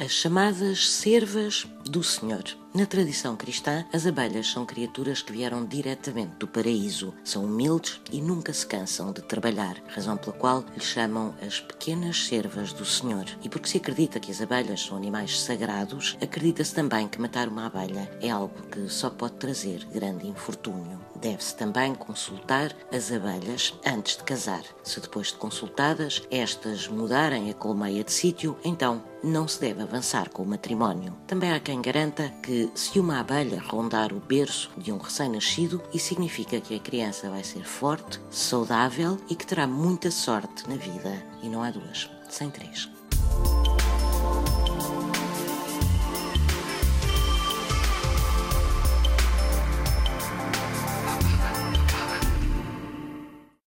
As chamadas servas do Senhor. Na tradição cristã, as abelhas são criaturas que vieram diretamente do paraíso. São humildes e nunca se cansam de trabalhar, razão pela qual lhes chamam as pequenas servas do Senhor. E porque se acredita que as abelhas são animais sagrados, acredita-se também que matar uma abelha é algo que só pode trazer grande infortúnio. Deve-se também consultar as abelhas antes de casar. Se depois de consultadas estas mudarem a colmeia de sítio, então não se deve avançar com o matrimónio. Também há quem garanta que se uma abelha rondar o berço de um recém-nascido, isso significa que a criança vai ser forte, saudável e que terá muita sorte na vida. E não há duas, sem três.